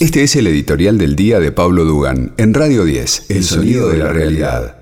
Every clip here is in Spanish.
Este es el editorial del día de Pablo Dugan en Radio 10, El sonido de la realidad.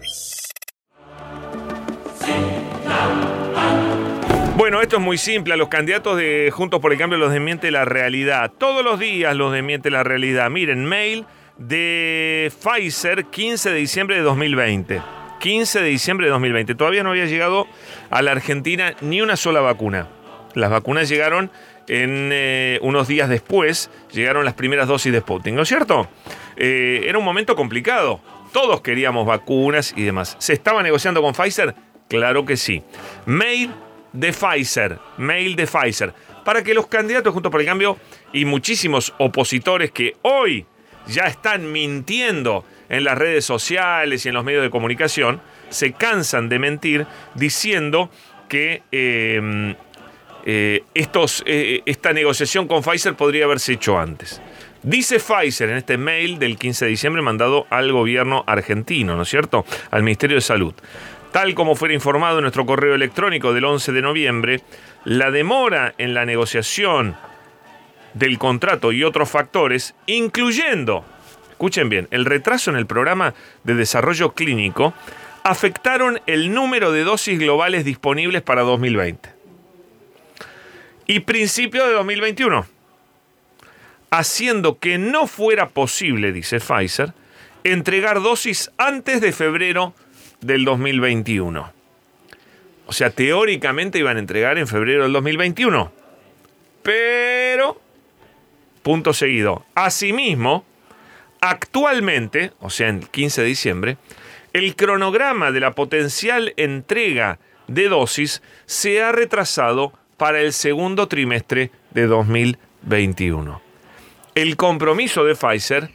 Bueno, esto es muy simple. A los candidatos de Juntos por el Cambio los desmiente la realidad. Todos los días los desmiente la realidad. Miren, mail de Pfizer, 15 de diciembre de 2020. 15 de diciembre de 2020. Todavía no había llegado a la Argentina ni una sola vacuna. Las vacunas llegaron en eh, unos días después, llegaron las primeras dosis de Sputnik, ¿no es cierto? Eh, era un momento complicado. Todos queríamos vacunas y demás. ¿Se estaba negociando con Pfizer? Claro que sí. Mail de Pfizer, mail de Pfizer, para que los candidatos junto por el cambio y muchísimos opositores que hoy ya están mintiendo en las redes sociales y en los medios de comunicación, se cansan de mentir diciendo que eh, eh, estos, eh, esta negociación con Pfizer podría haberse hecho antes. Dice Pfizer en este mail del 15 de diciembre mandado al gobierno argentino, ¿no es cierto? Al Ministerio de Salud. Tal como fuera informado en nuestro correo electrónico del 11 de noviembre, la demora en la negociación del contrato y otros factores, incluyendo, escuchen bien, el retraso en el programa de desarrollo clínico, afectaron el número de dosis globales disponibles para 2020 y principio de 2021, haciendo que no fuera posible, dice Pfizer, entregar dosis antes de febrero del 2021. O sea, teóricamente iban a entregar en febrero del 2021. Pero, punto seguido, asimismo, actualmente, o sea, el 15 de diciembre, el cronograma de la potencial entrega de dosis se ha retrasado para el segundo trimestre de 2021. El compromiso de Pfizer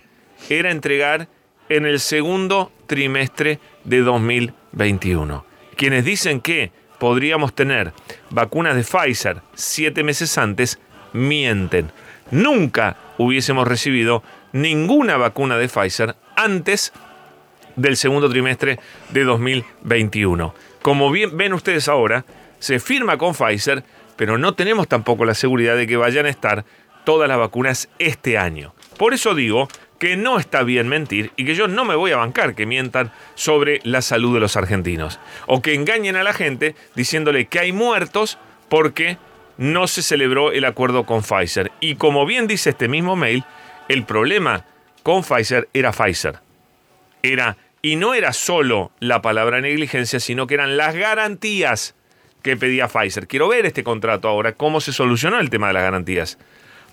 era entregar en el segundo trimestre de 2021. Quienes dicen que podríamos tener vacunas de Pfizer siete meses antes, mienten. Nunca hubiésemos recibido ninguna vacuna de Pfizer antes del segundo trimestre de 2021. Como bien ven ustedes ahora, se firma con Pfizer pero no tenemos tampoco la seguridad de que vayan a estar todas las vacunas este año. Por eso digo que no está bien mentir y que yo no me voy a bancar que mientan sobre la salud de los argentinos. O que engañen a la gente diciéndole que hay muertos porque no se celebró el acuerdo con Pfizer. Y como bien dice este mismo mail, el problema con Pfizer era Pfizer. Era, y no era solo la palabra negligencia, sino que eran las garantías que pedía Pfizer. Quiero ver este contrato ahora, cómo se solucionó el tema de las garantías.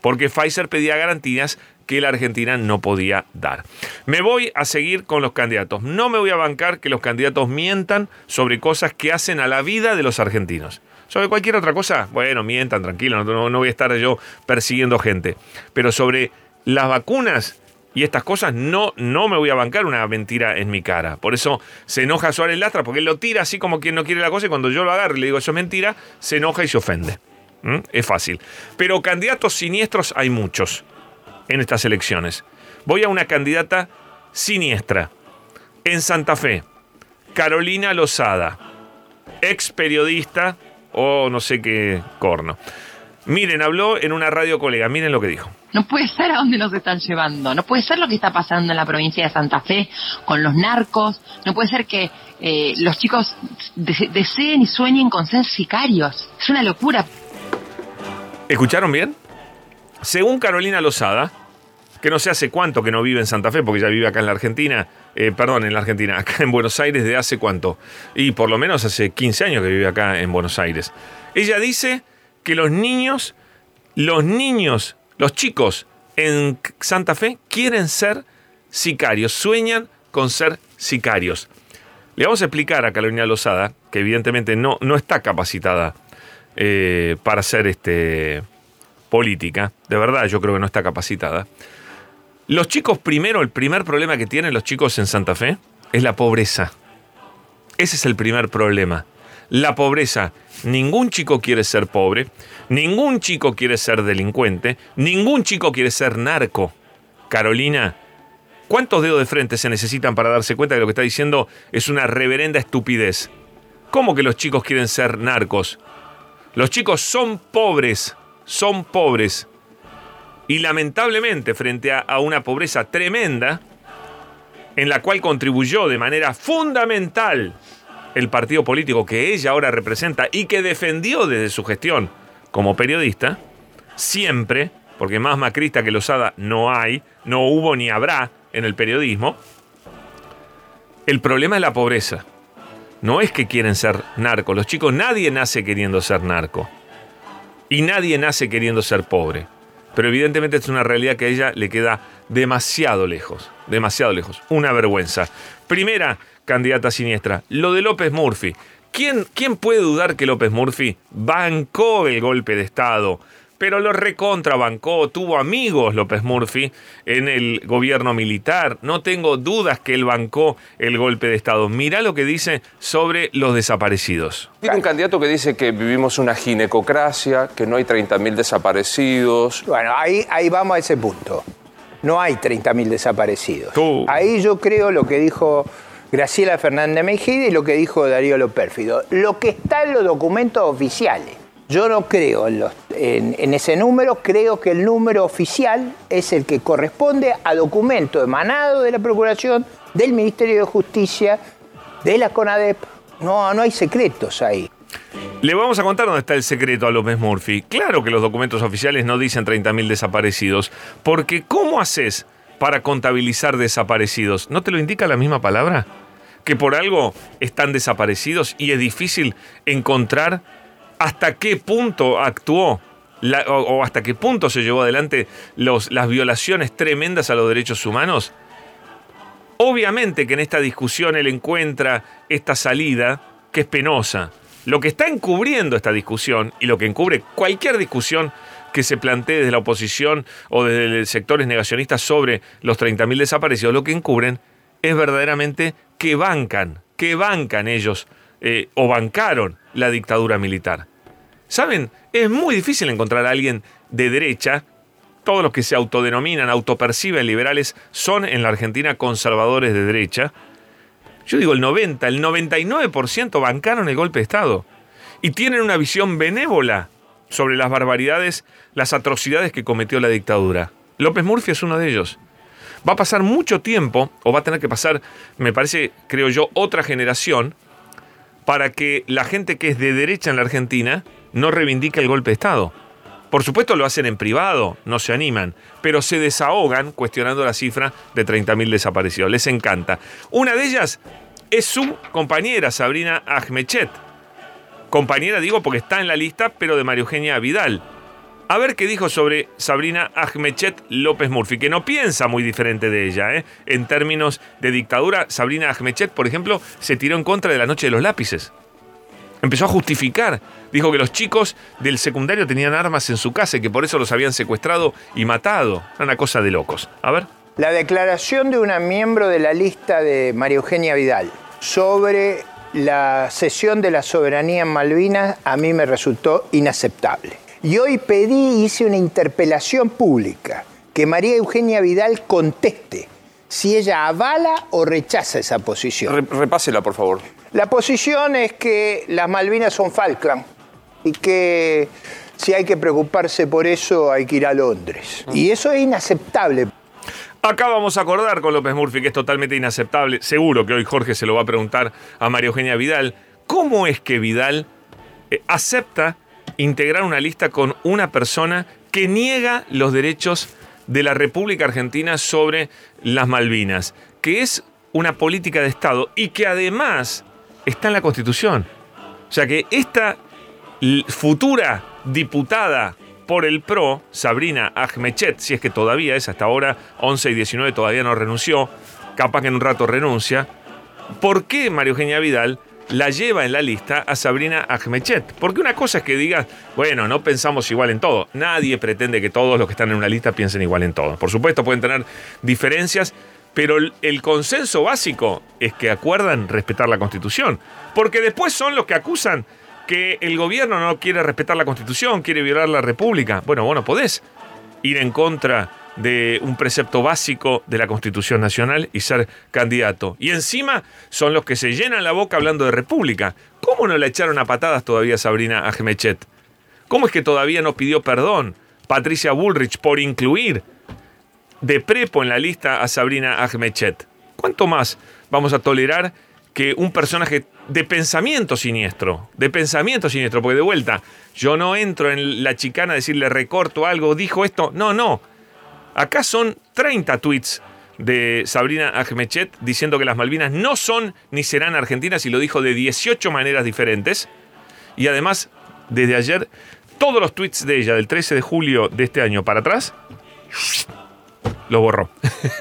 Porque Pfizer pedía garantías que la Argentina no podía dar. Me voy a seguir con los candidatos. No me voy a bancar que los candidatos mientan sobre cosas que hacen a la vida de los argentinos. Sobre cualquier otra cosa, bueno, mientan, tranquilo, no, no voy a estar yo persiguiendo gente. Pero sobre las vacunas, y estas cosas no, no me voy a bancar una mentira en mi cara. Por eso se enoja Suárez Lastra, porque él lo tira así como quien no quiere la cosa y cuando yo lo agarro y le digo eso es mentira, se enoja y se ofende. ¿Mm? Es fácil. Pero candidatos siniestros hay muchos en estas elecciones. Voy a una candidata siniestra. En Santa Fe, Carolina Lozada, ex periodista o no sé qué corno. Miren, habló en una radio colega, miren lo que dijo. No puede ser a dónde nos están llevando. No puede ser lo que está pasando en la provincia de Santa Fe con los narcos. No puede ser que eh, los chicos deseen y sueñen con ser sicarios. Es una locura. ¿Escucharon bien? Según Carolina Lozada, que no sé hace cuánto que no vive en Santa Fe, porque ya vive acá en la Argentina, eh, perdón, en la Argentina, acá en Buenos Aires de hace cuánto. Y por lo menos hace 15 años que vive acá en Buenos Aires. Ella dice que los niños, los niños los chicos en Santa Fe quieren ser sicarios, sueñan con ser sicarios. Le vamos a explicar a Carolina Lozada, que evidentemente no, no está capacitada eh, para hacer este, política, de verdad yo creo que no está capacitada. Los chicos primero, el primer problema que tienen los chicos en Santa Fe es la pobreza. Ese es el primer problema. La pobreza. Ningún chico quiere ser pobre. Ningún chico quiere ser delincuente, ningún chico quiere ser narco. Carolina, ¿cuántos dedos de frente se necesitan para darse cuenta que lo que está diciendo es una reverenda estupidez? ¿Cómo que los chicos quieren ser narcos? Los chicos son pobres, son pobres. Y lamentablemente, frente a, a una pobreza tremenda, en la cual contribuyó de manera fundamental el partido político que ella ahora representa y que defendió desde su gestión como periodista, siempre, porque más macrista que Lozada no hay, no hubo ni habrá en el periodismo, el problema es la pobreza. No es que quieren ser narcos. Los chicos, nadie nace queriendo ser narco. Y nadie nace queriendo ser pobre. Pero evidentemente es una realidad que a ella le queda demasiado lejos. Demasiado lejos. Una vergüenza. Primera candidata siniestra, lo de López Murphy. ¿Quién, ¿Quién puede dudar que López Murphy bancó el golpe de Estado? pero lo recontrabancó, tuvo amigos López Murphy en el gobierno militar. No tengo dudas que él bancó el golpe de Estado. Mirá lo que dice sobre los desaparecidos. Tiene un candidato que dice que vivimos una ginecocracia, que no hay 30.000 desaparecidos. Bueno, ahí, ahí vamos a ese punto. No hay 30.000 desaparecidos. Tú. Ahí yo creo lo que dijo Graciela Fernández Mejía y lo que dijo Darío Lopérfido. Lo que está en los documentos oficiales. Yo no creo en, los- en ese número, creo que el número oficial es el que corresponde a documento emanado de la Procuración, del Ministerio de Justicia, de la CONADEP. No, no hay secretos ahí. Le vamos a contar dónde está el secreto a López Murphy. Claro que los documentos oficiales no dicen 30.000 desaparecidos, porque ¿cómo haces para contabilizar desaparecidos? ¿No te lo indica la misma palabra? Que por algo están desaparecidos y es difícil encontrar hasta qué punto actuó o, hasta qué punto se llevó adelante las violaciones tremendas a los derechos humanos. Obviamente que en esta discusión él encuentra esta salida que es penosa. Lo que está encubriendo esta discusión y lo que encubre cualquier discusión que se plantee desde la oposición o desde sectores negacionistas sobre los 30.000 desaparecidos, lo que encubren es verdaderamente que bancan, que bancan ellos eh, o bancaron la dictadura militar. ¿Saben? Es muy difícil encontrar a alguien de derecha todos los que se autodenominan, autoperciben liberales, son en la Argentina conservadores de derecha. Yo digo el 90, el 99% bancaron el golpe de Estado. Y tienen una visión benévola sobre las barbaridades, las atrocidades que cometió la dictadura. López Murphy es uno de ellos. Va a pasar mucho tiempo, o va a tener que pasar, me parece, creo yo, otra generación, para que la gente que es de derecha en la Argentina no reivindique el golpe de Estado. Por supuesto lo hacen en privado, no se animan, pero se desahogan cuestionando la cifra de 30.000 desaparecidos. Les encanta. Una de ellas es su compañera, Sabrina Ahmechet. Compañera digo porque está en la lista, pero de María Eugenia Vidal. A ver qué dijo sobre Sabrina Ahmechet López Murphy, que no piensa muy diferente de ella. ¿eh? En términos de dictadura, Sabrina Ahmechet, por ejemplo, se tiró en contra de la noche de los lápices. Empezó a justificar. Dijo que los chicos del secundario tenían armas en su casa y que por eso los habían secuestrado y matado. Era una cosa de locos. A ver. La declaración de una miembro de la lista de María Eugenia Vidal sobre la cesión de la soberanía en Malvinas a mí me resultó inaceptable. Y hoy pedí, hice una interpelación pública, que María Eugenia Vidal conteste si ella avala o rechaza esa posición. Re- repásela, por favor. La posición es que las Malvinas son Falkland y que si hay que preocuparse por eso hay que ir a Londres. Y eso es inaceptable. Acá vamos a acordar con López Murphy que es totalmente inaceptable. Seguro que hoy Jorge se lo va a preguntar a María Eugenia Vidal. ¿Cómo es que Vidal eh, acepta integrar una lista con una persona que niega los derechos de la República Argentina sobre las Malvinas? Que es una política de Estado y que además está en la Constitución. O sea que esta futura diputada por el PRO, Sabrina Ahmechet, si es que todavía es hasta ahora 11 y 19 todavía no renunció, capaz que en un rato renuncia, ¿por qué María Eugenia Vidal la lleva en la lista a Sabrina Ahmechet? Porque una cosa es que digas, bueno, no pensamos igual en todo. Nadie pretende que todos los que están en una lista piensen igual en todo. Por supuesto pueden tener diferencias, pero el, el consenso básico es que acuerdan respetar la Constitución. Porque después son los que acusan que el gobierno no quiere respetar la Constitución, quiere violar la República. Bueno, bueno, podés ir en contra de un precepto básico de la Constitución Nacional y ser candidato. Y encima son los que se llenan la boca hablando de República. ¿Cómo no la echaron a patadas todavía Sabrina Ahmechet? ¿Cómo es que todavía no pidió perdón Patricia Bullrich por incluir de prepo en la lista a Sabrina Ahmechet. ¿Cuánto más vamos a tolerar que un personaje de pensamiento siniestro, de pensamiento siniestro, porque de vuelta, yo no entro en la chicana a decirle recorto algo, dijo esto, no, no. Acá son 30 tweets de Sabrina Ahmechet diciendo que las Malvinas no son ni serán argentinas y lo dijo de 18 maneras diferentes. Y además, desde ayer, todos los tweets de ella del 13 de julio de este año para atrás, los borró.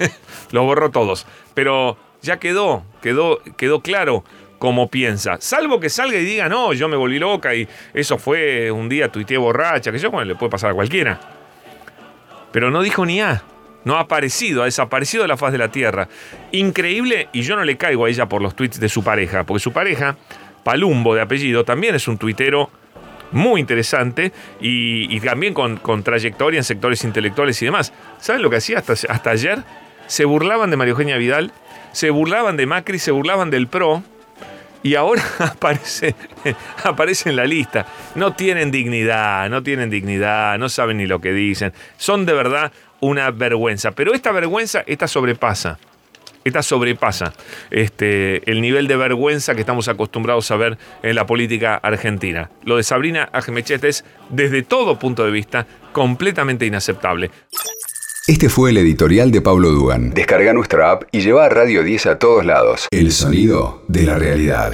los borró todos. Pero ya quedó, quedó, quedó claro cómo piensa. Salvo que salga y diga, no, yo me volví loca y eso fue un día tuiteé borracha, que yo, bueno, le puede pasar a cualquiera. Pero no dijo ni A. No ha aparecido, ha desaparecido de la faz de la tierra. Increíble, y yo no le caigo a ella por los tweets de su pareja, porque su pareja, Palumbo de apellido, también es un tuitero muy interesante y, también con, trayectoria en sectores intelectuales y demás. ¿Saben lo que hacía hasta, hasta ayer? Se burlaban de María Eugenia Vidal, se burlaban de Macri, se burlaban del PRO, y ahora aparece, en la lista. No tienen dignidad, no tienen dignidad, no saben ni lo que dicen. Son de verdad una vergüenza. Pero esta vergüenza, esta sobrepasa. Esta sobrepasa este, el nivel de vergüenza que estamos acostumbrados a ver en la política argentina. Lo de Sabrina Ajmechet es, desde todo punto de vista, completamente inaceptable. Este fue el editorial de Pablo Dugan. Descarga nuestra app y lleva a Radio 10 a todos lados. El sonido de la realidad.